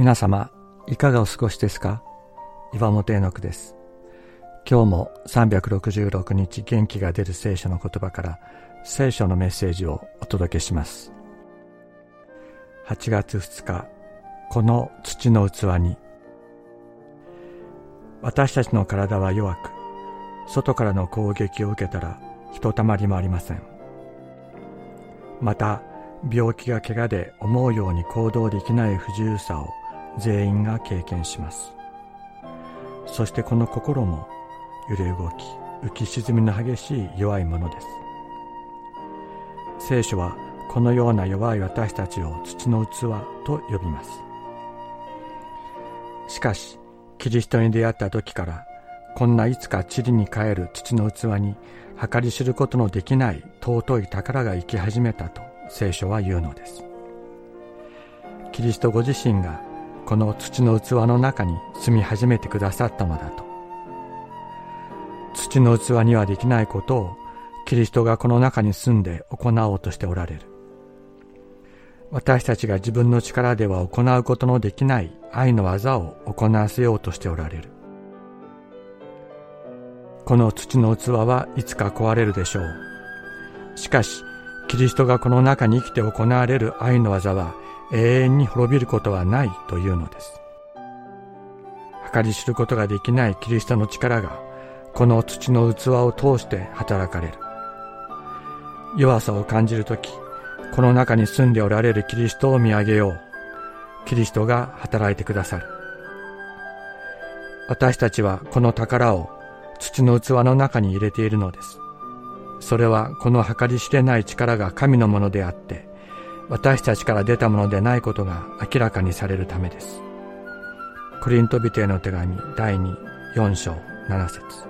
皆様、いかがお過ごしですか？岩本恵之です。今日も366日元気が出る聖書の言葉から聖書のメッセージをお届けします。8月2日、この土の器に私たちの体は弱く、外からの攻撃を受けたらひとたまりもありません。また、病気や怪我で思うように行動できない不自由さを全員が経験します。そしてこの心も揺れ動き浮き沈みの激しい弱いものです。聖書はこのような弱い私たちを土の器と呼びます。しかしキリストに出会った時からこんないつか塵に帰る土の器に計り知ることのできない尊い宝が生き始めたと聖書は言うのです。キリストご自身がこの土の器の中に住み始めてくださったのだと。土の器にはできないことをキリストがこの中に住んで行おうとしておられる。私たちが自分の力では行うことのできない愛の技を行わせようとしておられる。この土の器はいつか壊れるでしょう。しかしキリストがこの中に生きて行われる愛の技は永遠に滅びることはないというのです。計り知ることができないキリストの力がこの土の器を通して働かれる。弱さを感じるとき、この中に住んでおられるキリストを見上げよう。キリストが働いてくださる。私たちはこの宝を土の器の中に入れているのです。それはこの計り知れない力が神のものであって、私たちから出たものでないことが明らかにされるためです。コリントビテへの手紙第2、4章7節